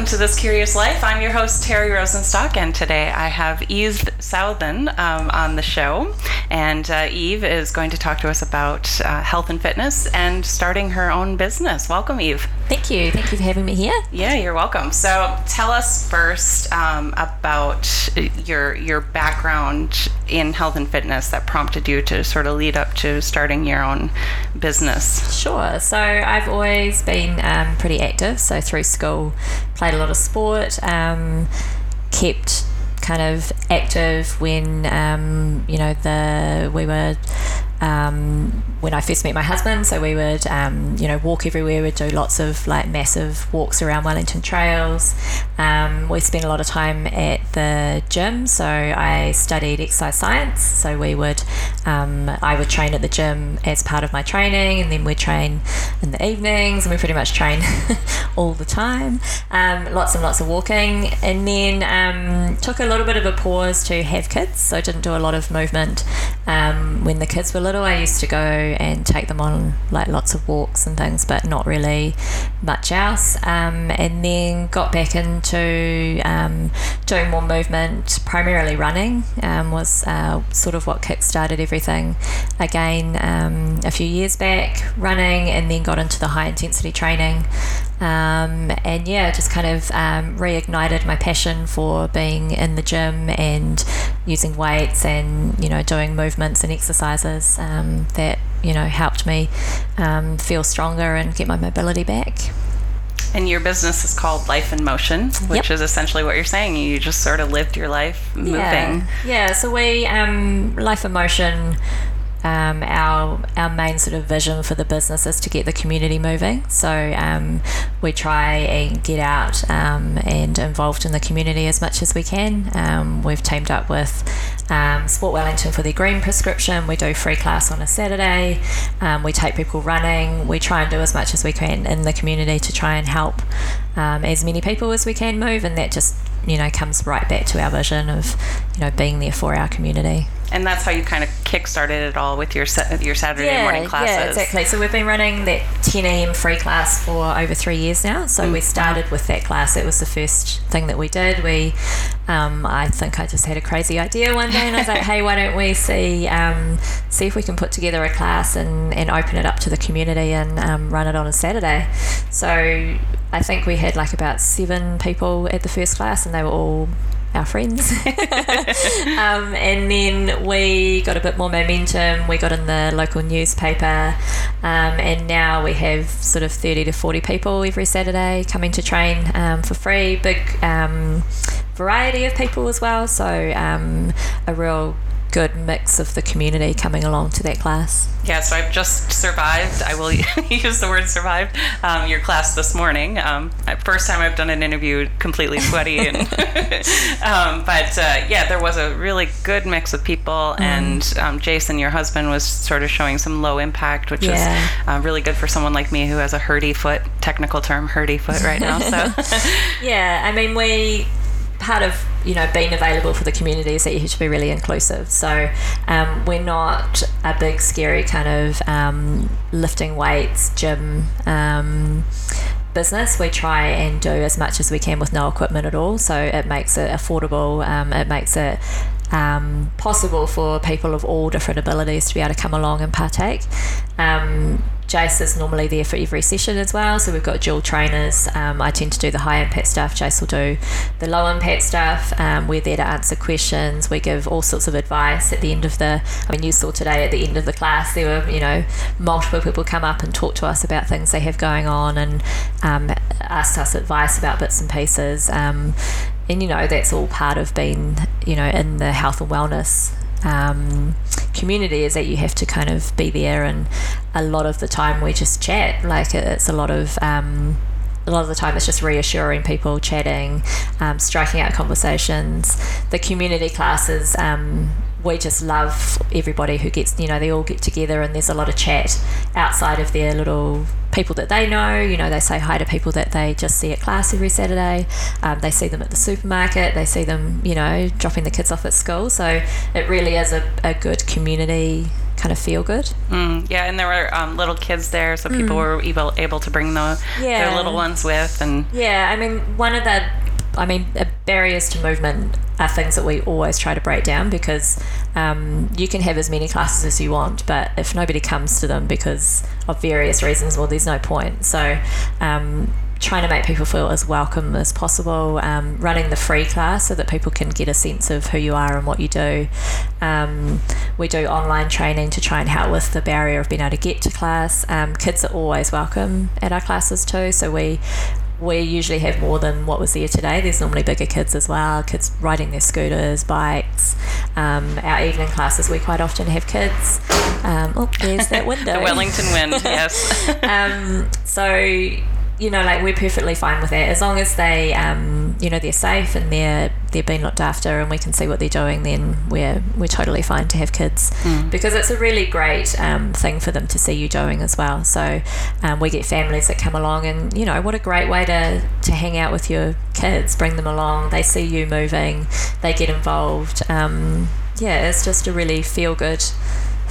welcome to This Curious Life. I'm your host, Terry Rosenstock, and today I have Eve Southern um, on the show. And uh, Eve is going to talk to us about uh, health and fitness and starting her own business. Welcome, Eve. Thank you. Thank you for having me here. Yeah, you're welcome. So, tell us first um, about your your background in health and fitness that prompted you to sort of lead up to starting your own business. Sure. So, I've always been um, pretty active. So, through school, played a lot of sport, um, kept kind of active when um, you know the we were um, when I first met my husband. So we would, um, you know, walk everywhere. We'd do lots of like massive walks around Wellington trails. Um, we spent a lot of time at the gym. So I studied exercise science. So we would, um, I would train at the gym as part of my training, and then we'd train in the evenings, and we pretty much train all the time. Um, lots and lots of walking, and then um, took a little bit of a pause to have kids. So I didn't do a lot of movement when the kids were little, I used to go and take them on like lots of walks and things, but not really much else. Um, and then got back into um, doing more movement, primarily running, um, was uh, sort of what kick-started everything again um, a few years back, running, and then got into the high intensity training. Um, and yeah, just kind of um, reignited my passion for being in the gym and using weights and you know doing movements and exercises that you know helped me um, feel stronger and get my mobility back. And your business is called Life in Motion, which Yep. is essentially what you're saying. You just sort of lived your life moving. Yeah, yeah. So we um, Life in Motion. Um, our our main sort of vision for the business is to get the community moving. So um, we try and get out um, and involved in the community as much as we can. Um, we've teamed up with um, Sport Wellington for their green prescription. We do free class on a Saturday. Um, we take people running. We try and do as much as we can in the community to try and help as many people as we can move, and that just you know comes right back to our vision of you know being there for our community. And that's how you kind of kick-started it all with your your Saturday morning classes. Yeah, exactly. So we've been running that 10 a.m. free class for over three years now. So Mm. we started with that class. It was the first thing that we did. We, um, I think I just had a crazy idea one day, and I was like, "Hey, why don't we see um, see if we can put together a class and, and open it up to the community and um, run it on a Saturday?" So I think we had like about seven people at the first class, and they were all our friends. um, and then we got a bit more momentum. We got in the local newspaper, um, and now we have sort of 30 to 40 people every Saturday coming to train um, for free. Big um, variety of people as well. So, um, a real good mix of the community coming along to that class. Yeah, so I've just survived. I will use the word survived. Um, your class this morning. Um, first time I've done an interview completely sweaty, and um, but uh, yeah, there was a really good mix of people, and um, Jason, your husband, was sort of showing some low impact, which Yeah. is uh, really good for someone like me who has a hurdy foot. Technical term, hurdy foot, right now. So Yeah, I mean, we part of you know being available for the community is that you to be really inclusive. So um, we're not a big scary kind of um, lifting weights gym. Um, business we try and do as much as we can with no equipment at all so it makes it affordable um, it makes it um, possible for people of all different abilities to be able to come along and partake um, Jace is normally there for every session as well. So we've got dual trainers. Um, I tend to do the high impact stuff. Jace will do the low impact stuff. Um, we're there to answer questions. We give all sorts of advice at the end of the. I mean, you saw today at the end of the class there were you know multiple people come up and talk to us about things they have going on and um, asked us advice about bits and pieces. Um, and you know that's all part of being you know in the health and wellness um, community is that you have to kind of be there and a lot of the time we just chat. Like it's a lot of um, a lot of the time it's just reassuring people chatting um, striking out conversations. The community classes um, we just love everybody who gets you know they all get together and there's a lot of chat outside of their little people that they know you know they say hi to people that they just see at class every saturday um, they see them at the supermarket they see them you know dropping the kids off at school so it really is a, a good community kind of feel good. Mm, yeah, and there were um, little kids there, so people were able able to bring the, Yeah. their little ones with, and Yeah, I mean, one of the, I mean, barriers to movement are things that we always try to break down because um, you can have as many classes as you want, but if nobody comes to them because of various reasons, well, there's no point. So, um, trying to make people feel as welcome as possible, um, running the free class so that people can get a sense of who you are and what you do. Um, we do online training to try and help with the barrier of being able to get to class. Um, kids are always welcome at our classes too, so we we usually have more than what was there today. There's normally bigger kids as well, kids riding their scooters, bikes. Um, our evening classes, we quite often have kids. Um, oh, there's that window. the Wellington wind. yes. um, so you know, like we're perfectly fine with that as long as they, um, you know, they're safe and they're they're being looked after and we can see what they're doing. Then we're we're totally fine to have kids because it's a really great um, thing for them to see you doing as well. So um, we get families that come along and you know what a great way to to hang out with your kids, bring them along. They see you moving, they get involved. Um, yeah, it's just a really feel good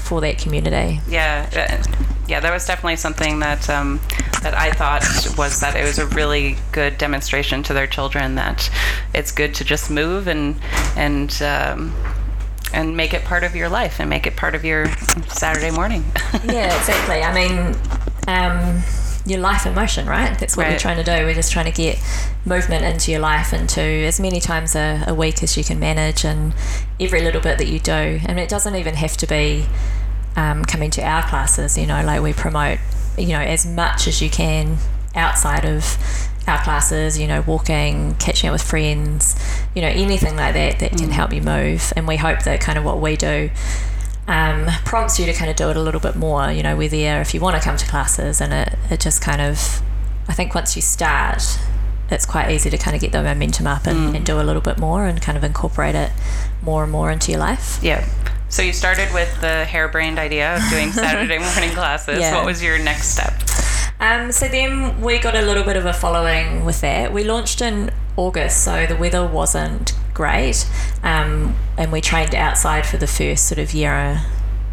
for that community. Yeah, uh, yeah, that was definitely something that um, that I thought was that it was a really good demonstration to their children that it's good to just move and and um, and make it part of your life and make it part of your Saturday morning. yeah, exactly. I mean, um, your life in motion, right? That's what we're trying to do. We're just trying to get movement into your life into as many times a, a week as you can manage and every little bit that you do. And it doesn't even have to be um, coming to our classes, you know, like we promote, you know, as much as you can outside of our classes, you know, walking, catching up with friends, you know, anything like that that can help you move. And we hope that kind of what we do um, prompts you to kind of do it a little bit more. You know, we're there if you want to come to classes, and it, it just kind of, I think once you start, it's quite easy to kind of get the momentum up and, and do a little bit more and kind of incorporate it more and more into your life. yeah. So you started with the harebrained idea of doing Saturday morning classes. Yeah. What was your next step? Um, so then we got a little bit of a following with that. We launched in August, so the weather wasn't great, um, and we trained outside for the first sort of year,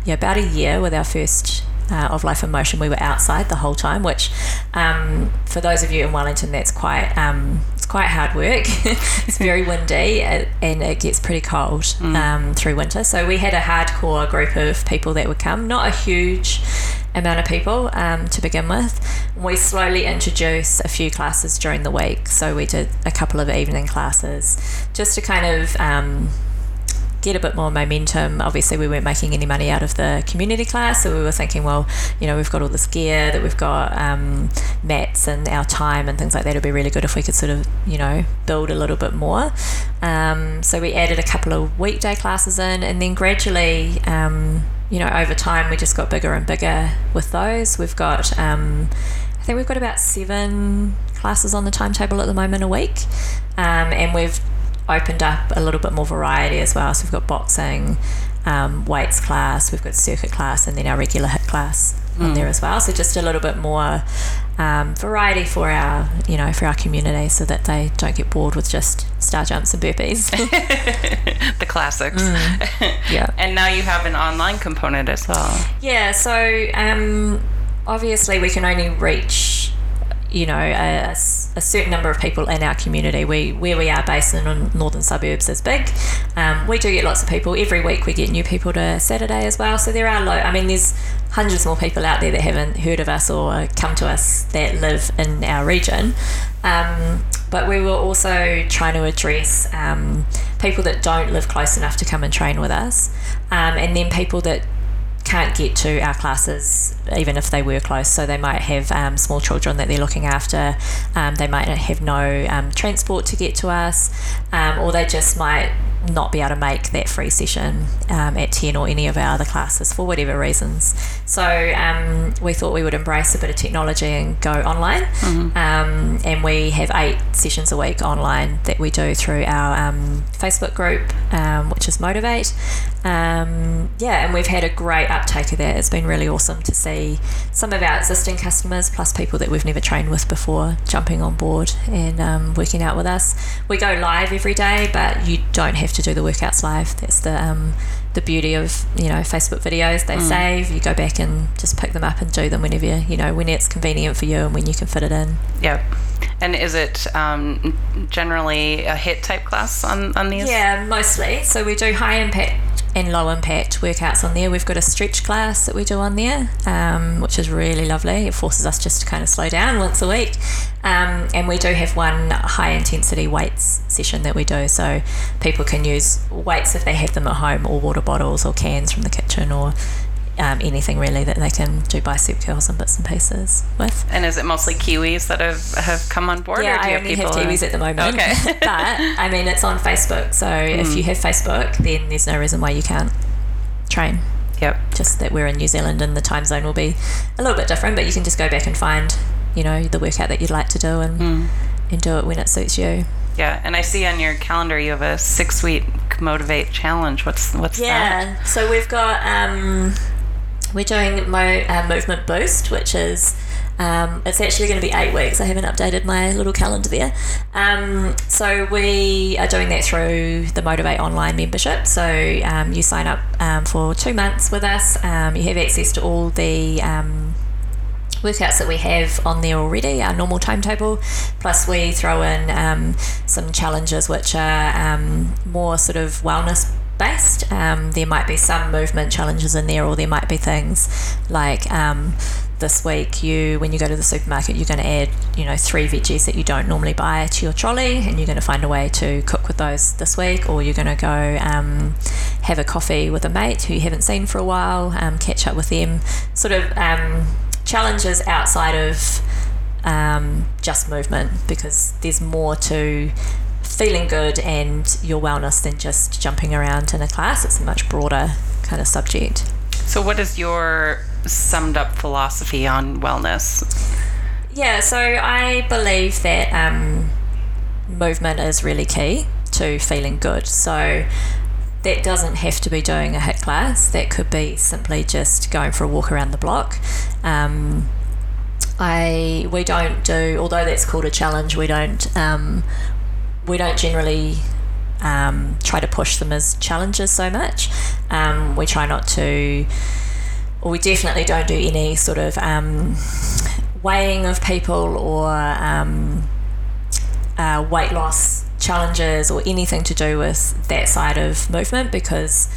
yeah, about a year with our first. Uh, of life in motion, we were outside the whole time, which, um, for those of you in Wellington, that's quite um, it's quite hard work. it's very windy uh, and it gets pretty cold um, through winter. So we had a hardcore group of people that would come, not a huge amount of people um, to begin with. We slowly introduced a few classes during the week. So we did a couple of evening classes just to kind of um, get a bit more momentum. Obviously, we weren't making any money out of the community class, so we were thinking, well, you know, we've got all this gear, that we've got um, mats and our time and things like that. It'd be really good if we could sort of, you know, build a little bit more. Um, so we added a couple of weekday classes in, and then gradually. Um, you know, over time, we just got bigger and bigger with those. We've got, um, I think we've got about seven classes on the timetable at the moment a week, um, and we've opened up a little bit more variety as well. So we've got boxing, um, weights class, we've got circuit class, and then our regular HIIT class on there as well. So just a little bit more um, variety for our, you know, for our community, so that they don't get bored with just star jumps and burpees. The classics. yeah. And now you have an online component as well. Yeah, so um, obviously we can only reach, you know, a certain number of people in our community. We where we are based in the northern suburbs is big. Um, we do get lots of people every week. We get new people to Saturday as well. So there are, lo- I mean, there's hundreds more people out there that haven't heard of us or come to us that live in our region. Um, but we were also trying to address um, people that don't live close enough to come and train with us, um, and then people that can't get to our classes even if they were close. So they might have um, small children that they're looking after. Um, they might have no um, transport to get to us, um, or they just might not be able to make that free session um, at 10 or any of our other classes for whatever reasons. So um, we thought we would embrace a bit of technology and go online. Um, and we have eight sessions a week online that we do through our um, Facebook group, um, which is Motivate. Um, yeah, and we've had a great uptake of that. It's been really awesome to see some of our existing customers, plus people that we've never trained with before, jumping on board and um, working out with us. We go live every day, but you don't have to do the workouts live. That's the um, the beauty of you know Facebook videos. They save. You go back and just pick them up and do them whenever you, you know when it's convenient for you and when you can fit it in. Yep. And is it um, generally a HIIT type class on, on these? Yeah, mostly. So we do high impact and low impact workouts on there. We've got a stretch class that we do on there, um, which is really lovely. It forces us just to kind of slow down once a week. Um, and we do have one high intensity weights session that we do. So people can use weights if they have them at home, or water bottles, or cans from the kitchen, or um, anything really that they can do bicep curls and bits and pieces with. And is it mostly Kiwis that have, have come on board? Yeah, or do I you only have people Kiwis at the moment. Okay. but I mean, it's on Facebook, so if you have Facebook, then there's no reason why you can't train. Yep. Just that we're in New Zealand and the time zone will be a little bit different, but you can just go back and find, you know, the workout that you'd like to do and and do it when it suits you. Yeah. And I see on your calendar you have a six week Motivate challenge. What's what's that? Yeah. So we've got um, we're doing Mo uh, Movement Boost, which is um, it's actually going to be eight weeks. I haven't updated my little calendar there. Um, so we are doing that through the Motivate online membership. So um, you sign up um, for two months with us. Um, you have access to all the um, workouts that we have on there already, our normal timetable. Plus, we throw in some challenges which are more sort of wellness based. Um, there might be some movement challenges in there, or there might be things like. Um, this week, you when you go to the supermarket, you're going to add, you know, three veggies that you don't normally buy to your trolley, and you're going to find a way to cook with those this week. Or you're going to go um, have a coffee with a mate who you haven't seen for a while, um, catch up with them, sort of um, challenges outside of um, just movement because there's more to feeling good and your wellness than just jumping around in a class. It's a much broader kind of subject. So what is your summed up philosophy on wellness? Yeah, so I believe that um, movement is really key to feeling good. So that doesn't have to be doing a HIIT class. That could be simply just going for a walk around the block. Um, I we don't do although that's called a challenge. We don't um, we don't generally um, try to push them as challenges so much. Um, we try not to, or we definitely don't do any sort of um, weighing of people or um, uh, weight loss challenges or anything to do with that side of movement because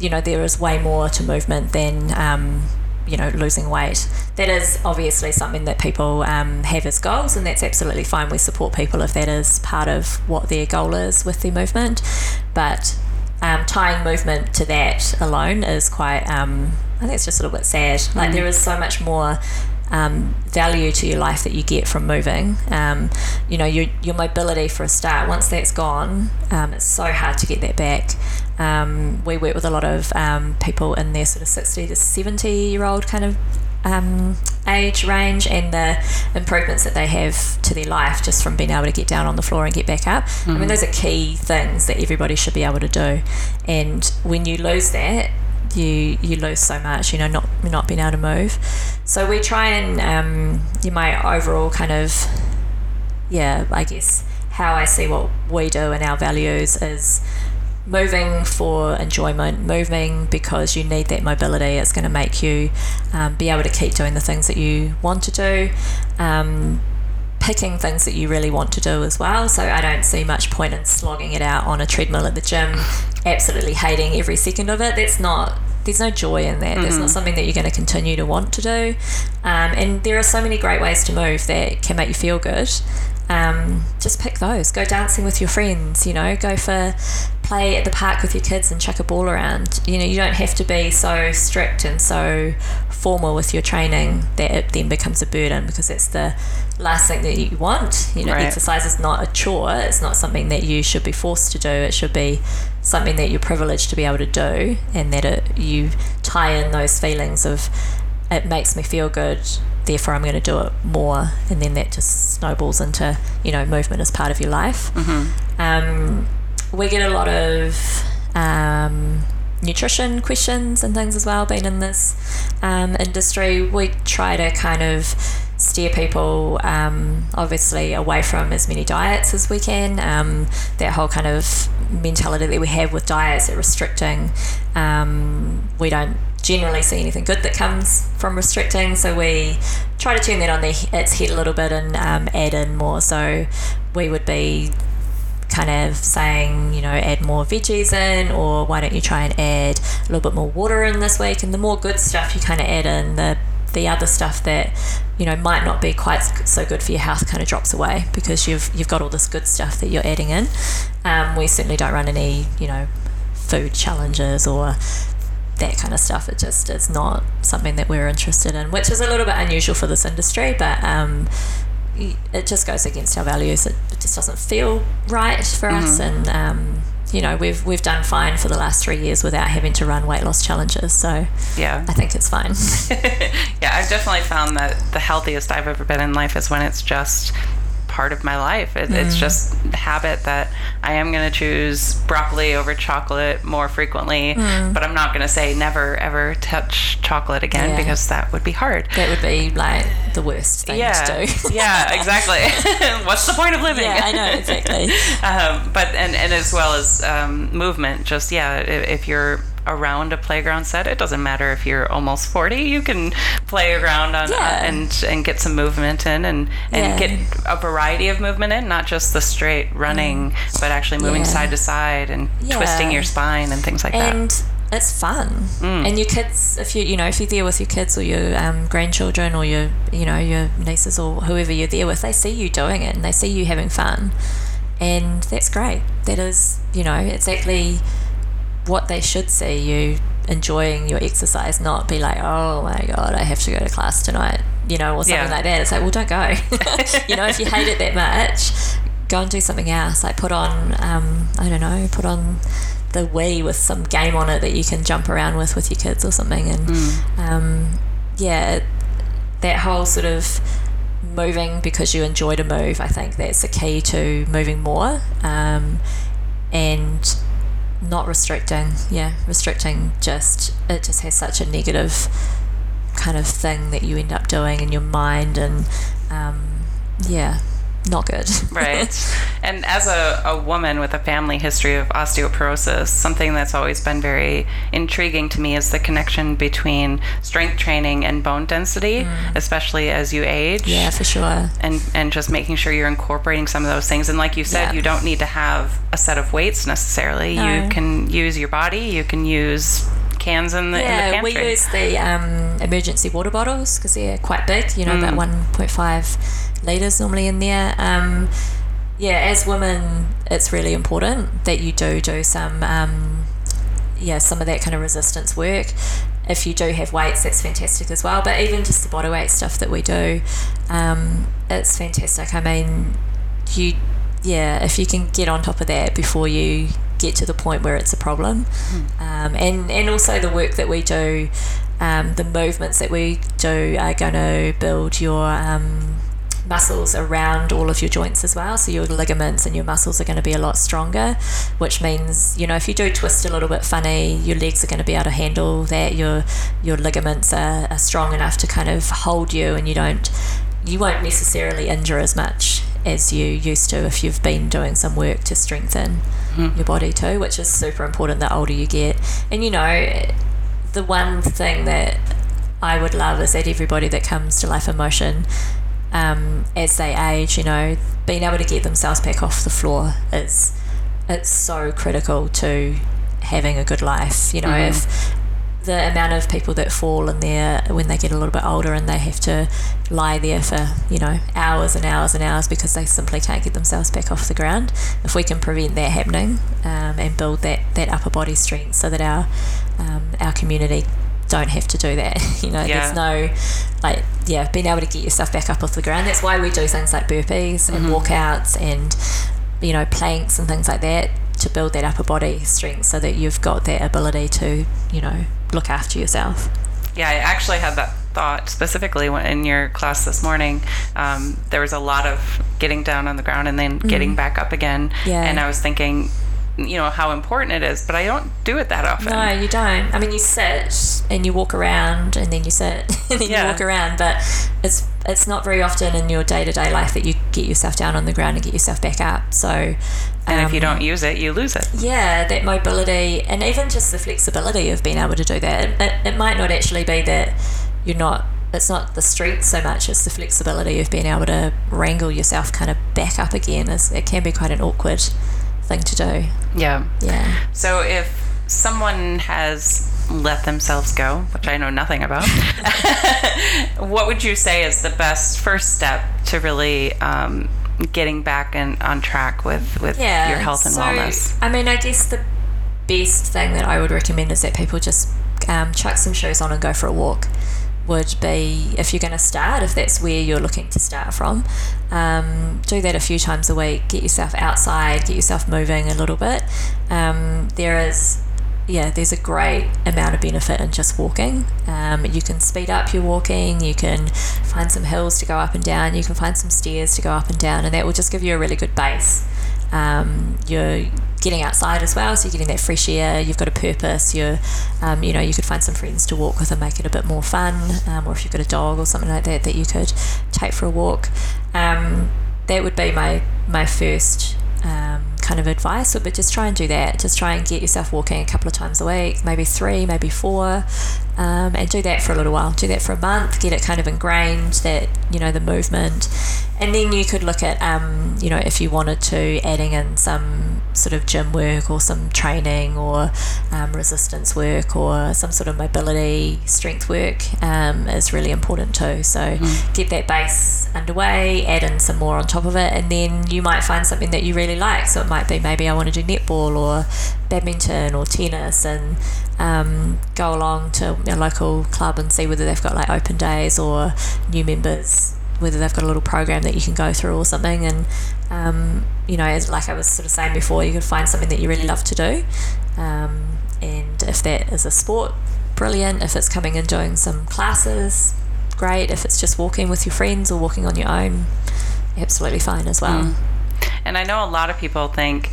you know there is way more to movement than um, you know losing weight that is obviously something that people um, have as goals and that's absolutely fine we support people if that is part of what their goal is with their movement but um, tying movement to that alone is quite um, I think it's just a little bit sad like there is so much more um, value to your life that you get from moving. Um, you know, your, your mobility for a start, once that's gone, um, it's so hard to get that back. Um, we work with a lot of um, people in their sort of 60 to 70 year old kind of um, age range and the improvements that they have to their life just from being able to get down on the floor and get back up. I mean, those are key things that everybody should be able to do. And when you lose that, you you lose so much, you know, not not being able to move. So we try and um, you my overall kind of yeah, I guess how I see what we do and our values is moving for enjoyment, moving because you need that mobility. It's going to make you um, be able to keep doing the things that you want to do. Um, picking things that you really want to do as well. So I don't see much point in slogging it out on a treadmill at the gym, absolutely hating every second of it. That's not. There's no joy in that. That's not something that you're going to continue to want to do. Um, and there are so many great ways to move that can make you feel good. Um, just pick those. Go dancing with your friends. You know, go for play at the park with your kids and chuck a ball around. You know, you don't have to be so strict and so formal with your training that it then becomes a burden because it's the last thing that you want. You know, Right. exercise is not a chore. It's not something that you should be forced to do. It should be something that you're privileged to be able to do, and that it, you tie in those feelings of it makes me feel good. Therefore, I'm going to do it more, and then that just snowballs into you know movement as part of your life. Um, we get a lot of um, nutrition questions and things as well. Being in this um, industry, we try to kind of steer people um, obviously away from as many diets as we can. Um, that whole kind of mentality that we have with diets that restricting, um, we don't generally see anything good that comes from restricting. So we try to turn that on the, its head a little bit and um, add in more. So we would be kind of saying, you know, add more veggies in, or why don't you try and add a little bit more water in this week? And the more good stuff you kind of add in, the the other stuff that you know might not be quite so good for your health kind of drops away because you've you've got all this good stuff that you're adding in. Um, we certainly don't run any you know food challenges or that kind of stuff. It just is not something that we're interested in, which is a little bit unusual for this industry, but. Um, it just goes against our values. It, just doesn't feel right for mm-hmm. us, and um, you know we've we've done fine for the last three years without having to run weight loss challenges. So yeah, I think it's fine. yeah, I've definitely found that the healthiest I've ever been in life is when it's just part of my life. It, mm. It's just habit that I am going to choose broccoli over chocolate more frequently, mm. but I'm not going to say never ever touch chocolate again yeah. because that would be hard. That would be like the worst thing yeah. to do. yeah, exactly. What's the point of living? Yeah, I know exactly. um, but and and as well as um, movement, just yeah, if you're around a playground set. It doesn't matter if you're almost 40, you can play around on yeah. and and get some movement in and and yeah. get a variety of movement in, not just the straight running, mm. but actually moving yeah. side to side and twisting your spine and things like that. and that it's fun mm. and your kids if you you know if you're there with your kids or your um, grandchildren or your you know your nieces or whoever you're there with they see you doing it and they see you having fun and that's great that is you know exactly what they should see you enjoying your exercise, not be like, oh my god, I have to go to class tonight, you know, or something yeah. like that. It's like, well, don't go. you know, if you hate it that much, go and do something else. Like put on, um, I don't know, put on the Wii with some game on it that you can jump around with with your kids or something. And mm. um, yeah, that whole sort of moving because you enjoy to move, I think that's the key to moving more. Um, and not restricting yeah restricting just it just has such a negative kind of thing that you end up doing in your mind and um, yeah not good. right. And as a, a woman with a family history of osteoporosis, something that's always been very intriguing to me is the connection between strength training and bone density, mm. especially as you age. Yeah, for sure. And and just making sure you're incorporating some of those things. And like you said, yeah. you don't need to have a set of weights necessarily. No. You can use your body. You can use cans in the, yeah, in the we use the um, emergency water bottles because they're quite big, you know, mm. about 1.5 litres normally in there. Um, yeah, as women, it's really important that you do do some, um, yeah, some of that kind of resistance work. If you do have weights, that's fantastic as well. But even just the body weight stuff that we do, um, it's fantastic. I mean, you, yeah, if you can get on top of that before you get to the point where it's a problem. Mm. Um, and, and also the work that we do, um, the movements that we do are going to build your um, muscles around all of your joints as well. So your ligaments and your muscles are going to be a lot stronger, which means, you know, if you do twist a little bit funny, your legs are going to be able to handle that. Your, your ligaments are, are strong enough to kind of hold you and you don't, you won't necessarily injure as much as you used to if you've been doing some work to strengthen mm. your body too, which is super important the older you get. And you know, the one thing that I would love is that everybody that comes to Life in Motion, um, as they age, you know, being able to get themselves back off the floor is it's so critical to having a good life. You know, mm-hmm. if the amount of people that fall in there when they get a little bit older and they have to lie there for you know hours and hours and hours because they simply can't get themselves back off the ground if we can prevent that happening um, and build that that upper body strength so that our um, our community don't have to do that you know yeah. there's no like yeah being able to get yourself back up off the ground that's why we do things like burpees and mm-hmm. walkouts and you know planks and things like that to build that upper body strength so that you've got that ability to you know look after yourself. Yeah, I actually had that thought specifically when, in your class this morning. Um, there was a lot of getting down on the ground and then mm. getting back up again. Yeah. And I was thinking, you know, how important it is, but I don't do it that often. No, you don't. I mean, you sit and you walk around and then you sit and then Yeah. you walk around. But it's it's not very often in your day to day life that you get yourself down on the ground and get yourself back up. So And if you um, don't use it, you lose it. yeah, that mobility and even just the flexibility of being able to do that. It, it might not actually be that you're not, it's not the strength so much, it's the flexibility of being able to wrangle yourself kind of back up again. Is, it can be quite an awkward thing to do. Yeah. Yeah. So if someone has let themselves go, which I know nothing about, what would you say is the best first step to really um, getting back and on track with, with Yeah. your health and so, wellness? I mean, I guess the best thing that I would recommend is that people just um, chuck some shoes on and go for a walk. Would be if you're going to start, if that's where you're looking to start from, um, do that a few times a week. Get yourself outside, get yourself moving a little bit. Um, there is yeah, there's a great amount of benefit in just walking. Um, you can speed up your walking, you can find some hills to go up and down, you can find some stairs to go up and down, and that will just give you a really good base. Um, you're getting outside as well, so you're getting that fresh air. You've got a purpose. You're, um, you know, you could find some friends to walk with and make it a bit more fun. Um, or if you've got a dog or something like that that you could take for a walk. Um, that would be my my first um, kind of advice But just try and do that. Just try and get yourself walking a couple of times a week, maybe three, maybe four, um, and do that for a little while. Do that for a month, get it kind of ingrained that you know the movement, and then you could look at um, you know if you wanted to adding in some sort of gym work or some training or um, resistance work or some sort of mobility strength work um, is really important too. So get that base underway, add in some more on top of it, and then you might find something that you really like. So it might be maybe I want to do netball or badminton or tennis and um, go along to a local club and see whether they've got like open days or new members whether they've got a little program that you can go through or something. And um, you know as like I was sort of saying before you could find something that you really love to do. Um, and if that is a sport brilliant. If it's coming and doing some classes great. If it's just walking with your friends or walking on your own absolutely fine as well. And I know a lot of people think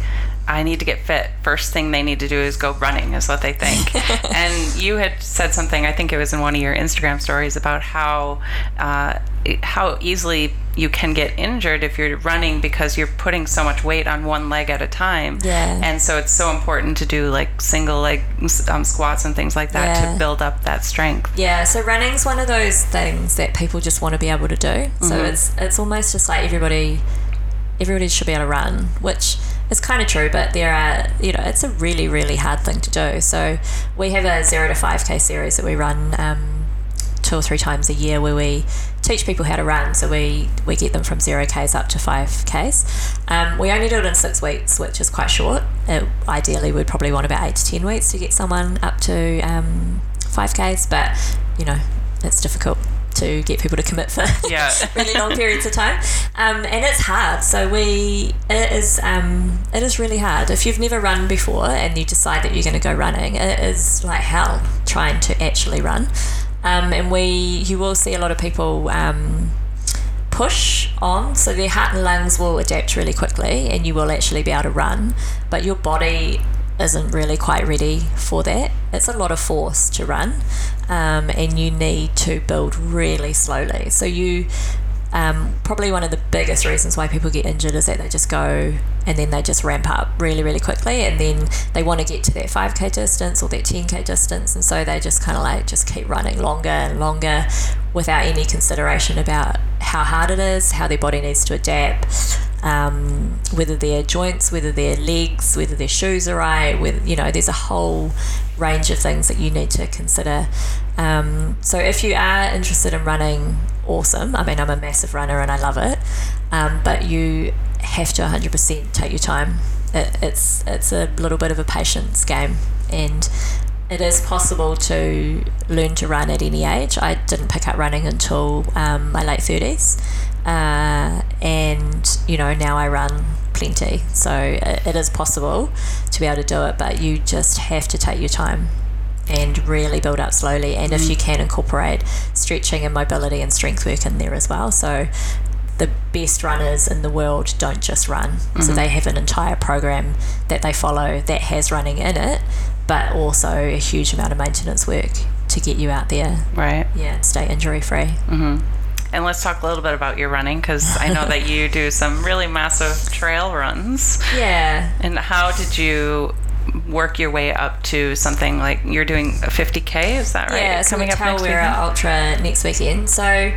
I need to get fit. First thing they need to do is go running, is what they think. and you had said something. I think it was in one of your Instagram stories about how uh, how easily you can get injured if you're running because you're putting so much weight on one leg at a time. Yeah. And so it's so important to do like single leg um, squats and things like that Yeah. to build up that strength. Yeah, so running's one of those things that people just want to be able to do. So it's it's almost just like everybody everybody should be able to run, which is kind of true, but there are you know it's a really really hard thing to do. So we have a zero to five k series that we run um, two or three times a year where we teach people how to run. So we we get them from zero k's up to five k's. Um, we only do it in six weeks, which is quite short. It, ideally, we'd probably want about eight to ten weeks to get someone up to um, five k's, but you know it's difficult to get people to commit for Yeah. really long periods of time, um, and it's hard. So we it is um, it is really hard. If you've never run before and you decide that you're going to go running, it is like hell trying to actually run. Um, and we you will see a lot of people. Um, push on so their heart and lungs will adapt really quickly and you will actually be able to run but your body isn't really quite ready for that it's a lot of force to run um, and you need to build really slowly. So you um, probably one of the biggest reasons why people get injured is that they just go and then they just ramp up really really quickly and then they want to get to that 5k distance or that 10k distance and so they just kind of like just keep running longer and longer without any consideration about how hard it is how their body needs to adapt um, whether their joints whether their legs whether their shoes are right you know there's a whole range of things that you need to consider. Um, so if you are interested in running awesome. I mean I'm a massive runner and I love it. Um, but you have to 100% take your time. It, it's it's a little bit of a patience game. And it is possible to learn to run at any age. I didn't pick up running until um, my late 30s. Uh, and, you know, now I run plenty. So it, it is possible to be able to do it, but you just have to take your time and really build up slowly. And if you can incorporate stretching and mobility and strength work in there as well. So the best runners in the world don't just run. So they have an entire program that they follow that has running in it, but also a huge amount of maintenance work to to get you out there. Right. Yeah, stay injury free. Mm-hmm. And let's talk a little bit about your running because I know that you do some really massive trail runs. Yeah. And how did you work your way up to something like you're doing a 50k? Is that right? Yeah, so Coming up next weekend? Ultra next weekend. So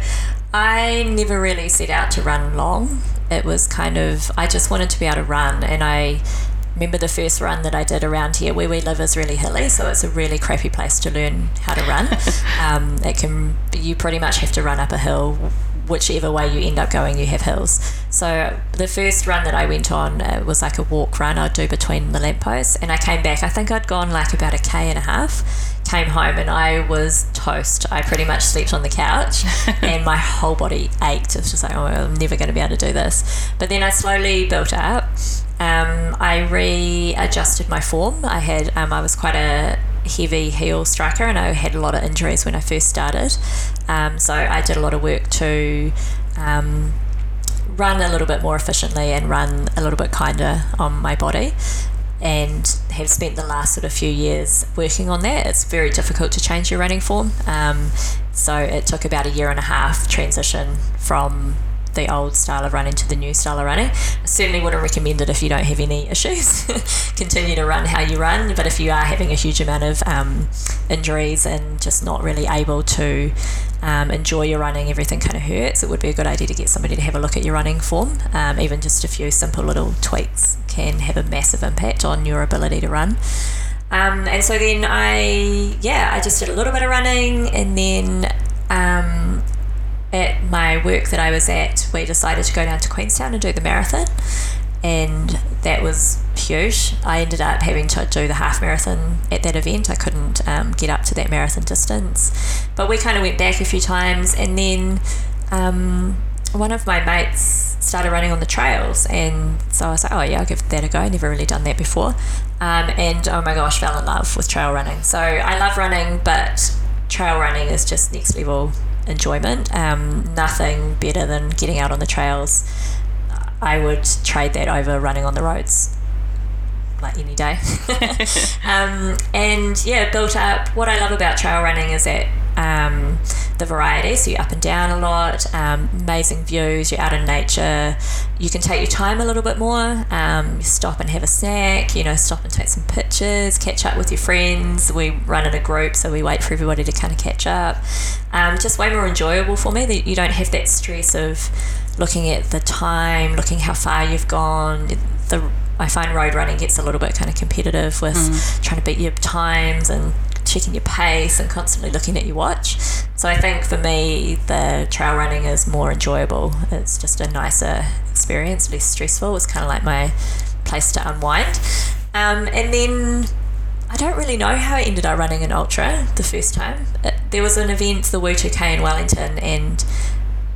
I never really set out to run long. It was kind of I just wanted to be able to run, and I remember the first run that I did around here. Where we live is really hilly, so it's a really crappy place to learn how to run. um, it can you pretty much have to run up a hill. Whichever way you end up going, you have hills. So the first run that I went on uh, was like a walk run I'd do between the lampposts, and I came back. I think I'd gone like about a k and a half. Came home and I was toast. I pretty much slept on the couch, and my whole body ached. It was just like, oh, I'm never going to be able to do this. But then I slowly built up. I readjusted my form. I had um, I was quite a heavy heel striker, and I had a lot of injuries when I first started. Um, so I did a lot of work to um, run a little bit more efficiently and run a little bit kinder on my body. And have spent the last sort of few years working on that. It's very difficult to change your running form. Um, so it took about a year and a half transition from the old style of running to the new style of running. I certainly wouldn't recommend it if you don't have any issues. Continue to run how you run, but if you are having a huge amount of um, injuries and just not really able to um, enjoy your running, everything kind of hurts, it would be a good idea to get somebody to have a look at your running form. Um, even just a few simple little tweaks can have a massive impact on your ability to run. Um, and so then I, yeah, I just did a little bit of running and then um, at my work that I was at, we decided to go down to Queenstown and do the marathon. And that was huge. I ended up having to do the half marathon at that event. I couldn't um, get up to that marathon distance. But we kind of went back a few times. And then um, one of my mates started running on the trails. And so I was like, oh, yeah, I'll give that a go. I've never really done that before. Um, and oh my gosh, fell in love with trail running. So I love running, but trail running is just next level enjoyment. Um, nothing better than getting out on the trails. I would trade that over running on the roads like any day. um, and yeah, built up. What I love about trail running is that um, the variety. So you're up and down a lot, um, amazing views, you're out in nature. You can take your time a little bit more. Um, you stop and have a snack, you know, stop and take some pictures, catch up with your friends. We run in a group, so we wait for everybody to kind of catch up. Um, just way more enjoyable for me that you don't have that stress of looking at the time, looking how far you've gone. The I find road running gets a little bit kind of competitive with mm. trying to beat your times and checking your pace and constantly looking at your watch. So I think for me, the trail running is more enjoyable. It's just a nicer experience, less stressful. It's kind of like my place to unwind. Um, and then I don't really know how I ended up running an ultra the first time. It, there was an event, the Wuu2K in Wellington, and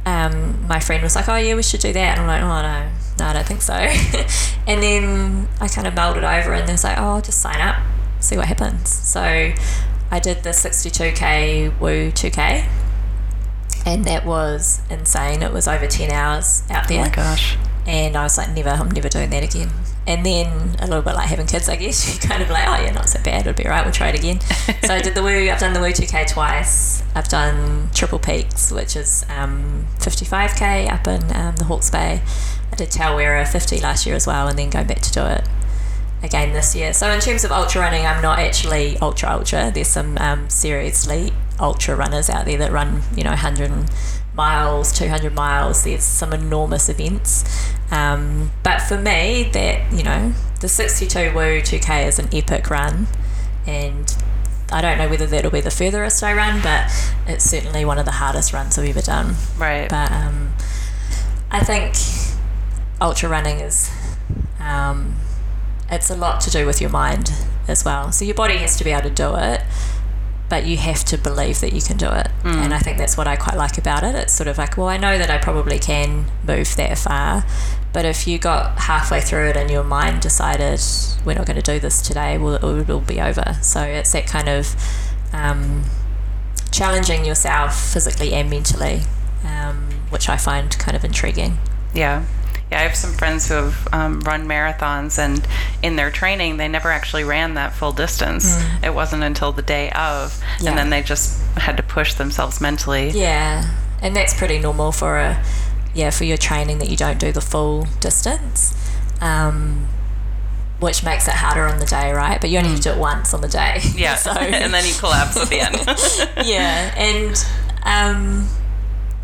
um, my friend was like, "Oh yeah, we should do that." And I'm like, "Oh no, no, I don't think so." and then I kind of mulled it over, and they was like, "Oh, just sign up, see what happens." So I did the 62k Wuu2K, and that was insane. It was over 10 hours out there. Oh my gosh! And I was like, "Never, I'm never doing that again." And then a little bit like having kids, I guess. You kind of like, oh yeah, not so bad. It'll be right. We'll try it again. so I did the Woo. I've done the Wuu2K twice. I've done Triple Peaks, which is um, 55k up in um, the Hawke's Bay. I did Tarawera 50 last year as well, and then going back to do it again this year. So in terms of ultra running, I'm not actually ultra ultra. There's some um, seriously ultra runners out there that run, you know, 100 miles, 200 miles. There's some enormous events. Um, but for me, that, you know, the 62 Wuu2K is an epic run. And I don't know whether that'll be the furthest I run, but it's certainly one of the hardest runs I've ever done. Right. But um, I think ultra running is, um, it's a lot to do with your mind as well. So your body has to be able to do it but you have to believe that you can do it. Mm. And I think that's what I quite like about it. It's sort of like, well, I know that I probably can move that far, but if you got halfway through it and your mind decided we're not going to do this today, well, it will be over. So it's that kind of um, challenging yourself physically and mentally, um, which I find kind of intriguing. Yeah. Yeah, I have some friends who have um, run marathons, and in their training, they never actually ran that full distance. Mm. It wasn't until the day of, Yeah. and then they just had to push themselves mentally. Yeah, and that's pretty normal for a yeah for your training that you don't do the full distance, um, which makes it harder on the day, right? But you only have to do it once on the day. Yeah, so and then you collapse at the end. yeah, and um,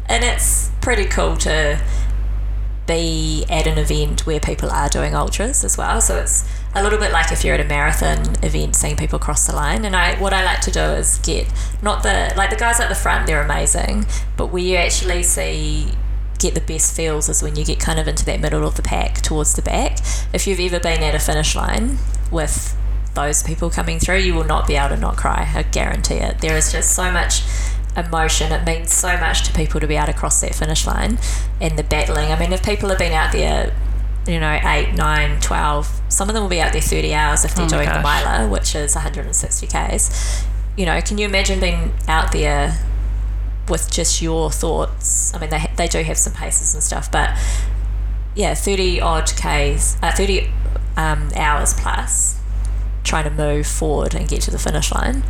and it's pretty cool to be at an event where people are doing ultras as well. So it's a little bit like if you're at a marathon event, seeing people cross the line. And I, what I like to do is get not the like the guys at the front, they're amazing, but where you actually see get the best feels is when you get kind of into that middle of the pack towards the back. If you've ever been at a finish line with those people coming through, you will not be able to not cry. I guarantee it. There is just so much emotion. It means so much to people to be able to cross that finish line and the battling. I mean, if people have been out there, you know, 8, 9, 12, some of them will be out there 30 hours if they're Oh doing the gosh. miler, which is 160 Ks. You know, can you imagine being out there with just your thoughts? I mean, they, they do have some paces and stuff, but yeah, 30 odd Ks, uh, 30 um, hours plus trying to move forward and get to the finish line.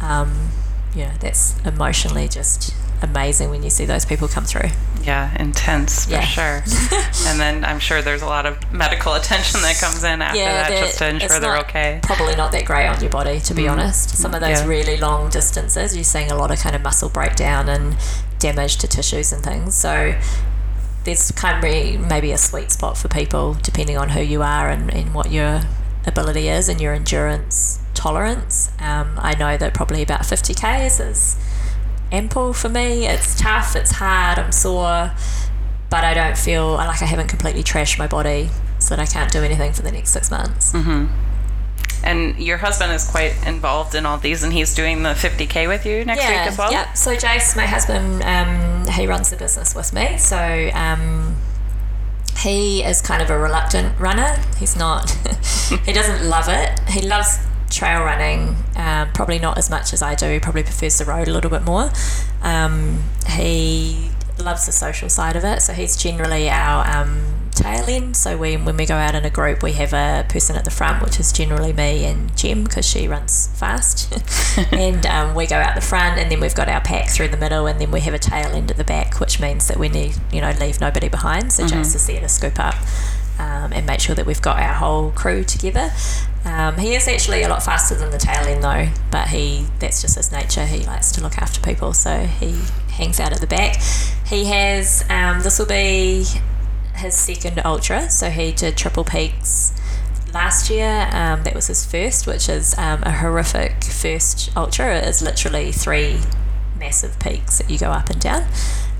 Um, yeah, that's emotionally just amazing when you see those people come through. yeah, intense for Yeah. sure. and then I'm sure there's a lot of medical attention that comes in after that just to ensure they're okay. Probably not that great on your body, to be mm-hmm. honest. Some of those Yeah. really long distances, you're seeing a lot of kind of muscle breakdown and damage to tissues and things. So there's kind of be maybe a sweet spot for people depending on who you are and, and what your ability is and your endurance tolerance. Um, I know that probably about 50 Ks is ample for me. It's tough, it's hard, I'm sore, but I don't feel like I haven't completely trashed my body so that I can't do anything for the next six months. And your husband is quite involved in all these, and he's doing the 50k with you next week as well. Yeah. So Jace, my husband, um, he runs the business with me. So um, he is kind of a reluctant runner. He's not. he doesn't love it. He loves trail running, um, probably not as much as I do. He probably prefers the road a little bit more. Um, he loves the social side of it. So he's generally our um, tail end. So we, when we go out in a group, we have a person at the front, which is generally me and Jem because she runs fast. and um, we go out the front, and then we've got our pack through the middle, and then we have a tail end at the back, which means that we need, you know, leave nobody behind. So Jace is there to scoop up um, and make sure that we've got our whole crew together. Um, he is actually a lot faster than the tail end though, but he that's just his nature. He likes to look after people, so he hangs out at the back. He has um, this will be his second ultra, so he did triple peaks last year. Um, that was his first, which is um, a horrific first ultra. It is literally three massive peaks that you go up and down.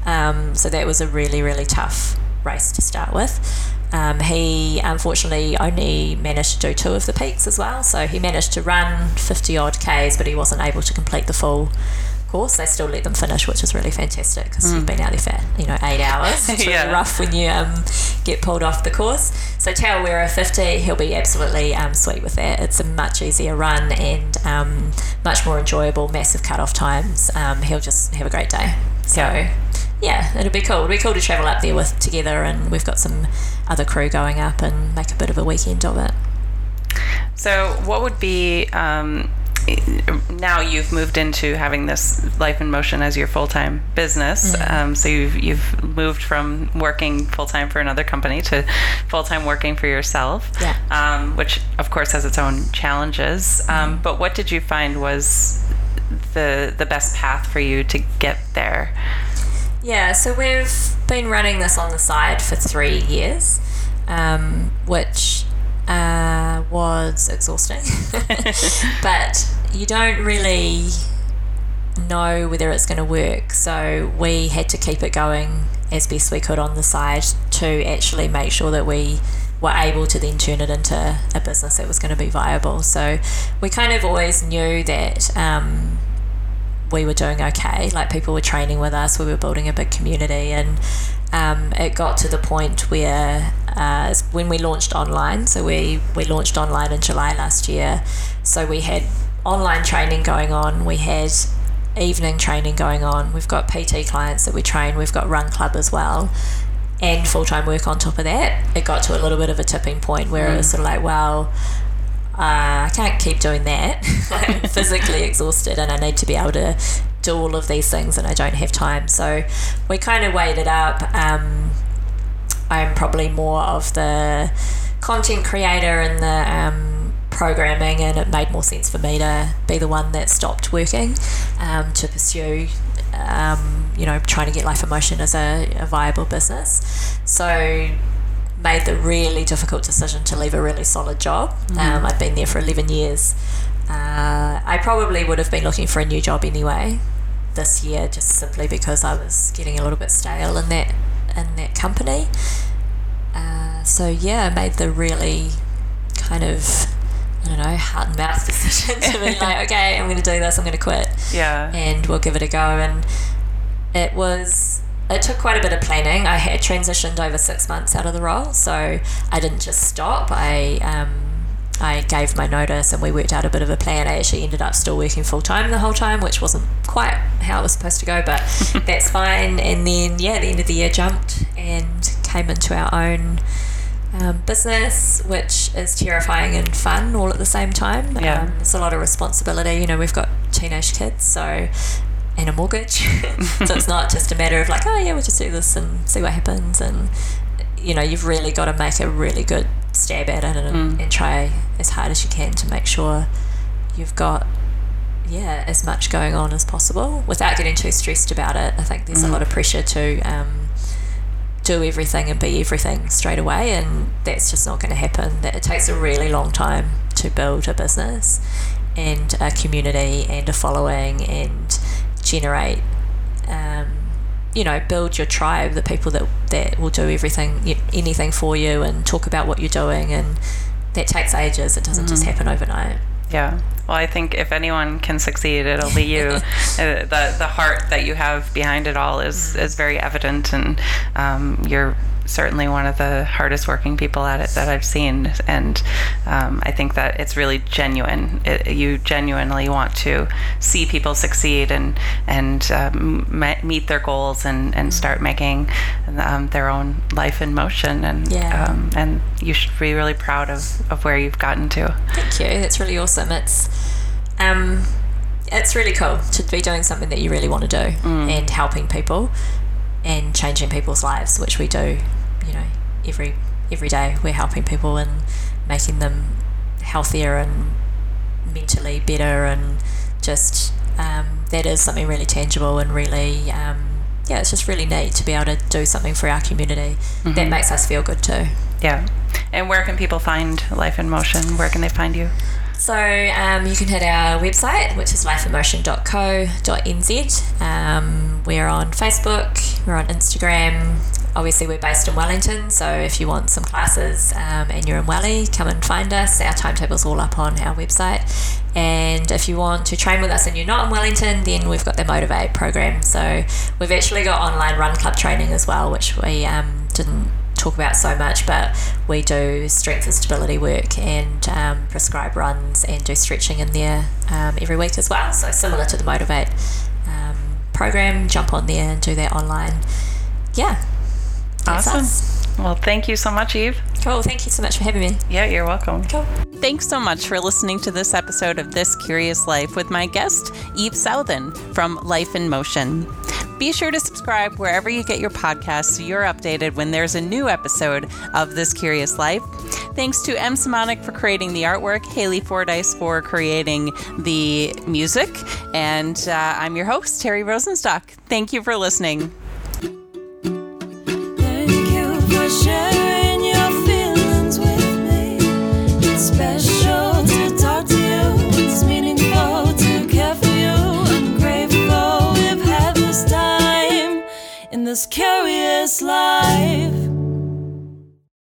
Um, so that was a really really tough race to start with. Um, he unfortunately only managed to do two of the peaks as well. So he managed to run 50 odd Ks, but he wasn't able to complete the full course. They still let them finish, which is really fantastic because you've been out there for, you know, eight hours. It's really Yeah. rough when you um, get pulled off the course. So Tarawera 50, he'll be absolutely um, sweet with that. It's a much easier run and um, much more enjoyable, massive cut-off times. Um, he'll just have a great day. So Yeah. Yeah, it'll be cool. It'll be cool to travel up there with together, and we've got some other crew going up and make a bit of a weekend of it. So, what would be um, now you've moved into having this life in motion as your full time business? Um, so you've you've moved from working full time for another company to full time working for yourself. Yeah. Um, which of course has its own challenges. Um, but what did you find was the the best path for you to get there? Yeah, so we've been running this on the side for three years, um, which uh, was exhausting. but you don't really know whether it's going to work. So we had to keep it going as best we could on the side to actually make sure that we were able to then turn it into a business that was going to be viable. So we kind of always knew that. Um, we were doing okay. Like people were training with us, we were building a big community, and um, it got to the point where uh, when we launched online, so we we launched online in July last year, so we had online training going on, we had evening training going on, we've got PT clients that we train, we've got Run Club as well. and full time work on top of that, it got to a little bit of a tipping point where it was sort of like, well, uh, I can't keep doing that. I'm physically exhausted and I need to be able to do all of these things and I don't have time. So we kind of weighed it up. Um, I'm probably more of the content creator and the um, programming, and it made more sense for me to be the one that stopped working um, to pursue. Um, you know, trying to get Life in Motion as a, a viable business. So, made the really difficult decision to leave a really solid job. Mm. Um, I'd been there for 11 years. Uh, I probably would have been looking for a new job anyway this year, just simply because I was getting a little bit stale in that in that company. Uh, so yeah, I made the really kind of I don't know heart and mouth decision to be like, okay, I'm going to do this. I'm going to quit. Yeah, and we'll give it a go. And it was it took quite a bit of planning. I had transitioned over six months out of the role, so I didn't just stop. I um, I gave my notice and we worked out a bit of a plan. I actually ended up still working full time the whole time, which wasn't quite how it was supposed to go, but that's fine. And then, yeah, the end of the year jumped and came into our own um, business, which is terrifying and fun all at the same time. Yeah. Um, it's a lot of responsibility. You know, we've got teenage kids, so and a mortgage. so it's not just a matter of like, oh yeah, we'll just do this and see what happens. And you know, you've really got to make a really good stab at it and, mm. and try as hard as you can to make sure you've got yeah as much going on as possible without getting too stressed about it. I think there's mm. a lot of pressure to um, do everything and be everything straight away, and that's just not going to happen. That it takes a really long time to build a business and a community and a following and generate. Um, you know, build your tribe, the people that, that will do everything, anything for you and talk about what you're doing. And that takes ages. It doesn't mm-hmm. just happen overnight. Yeah. Well, I think if anyone can succeed, it'll be you. uh, the the heart that you have behind it all is mm. is very evident, and um, you're certainly one of the hardest working people at it that I've seen. And um, I think that it's really genuine. It, you genuinely want to see people succeed and and um, meet their goals and, and start making um, their own life in motion. And yeah. Um, and you should be really proud of, of where you've gotten to. Thank you. That's really awesome. It's um, it's really cool to be doing something that you really want to do mm. and helping people and changing people's lives, which we do, you know, every every day. We're helping people and making them healthier and mentally better, and just um, that is something really tangible and really, um, yeah, it's just really neat to be able to do something for our community. Mm-hmm. That makes us feel good too. Yeah. And where can people find Life in Motion? Where can they find you? So um, you can hit our website, which is lifeinmotion.co.nz. Um, we're on Facebook, we're on Instagram. Obviously, we're based in Wellington, so if you want some classes um, and you're in Welly, come and find us. Our timetable's all up on our website. And if you want to train with us and you're not in Wellington, then we've got the Motivate program. So we've actually got online run club training as well, which we um, didn't talk about so much, but we do strength and stability work and um, prescribe runs and do stretching in there um, every week as well. So similar to the Motivate um, program, jump on there and do that online. Yeah. Awesome. Well, thank you so much, Eve. Cool. Thank you so much for having me. Yeah, you're welcome. Cool. Thanks so much for listening to this episode of This Curious Life with my guest, Eve Southen from Life in Motion. Be sure to subscribe wherever you get your podcasts so you're updated when there's a new episode of This Curious Life. Thanks to M. Simonic for creating the artwork, Haley Fordyce for creating the music, and uh, I'm your host, Terry Rosenstock. Thank you for listening. This curious life.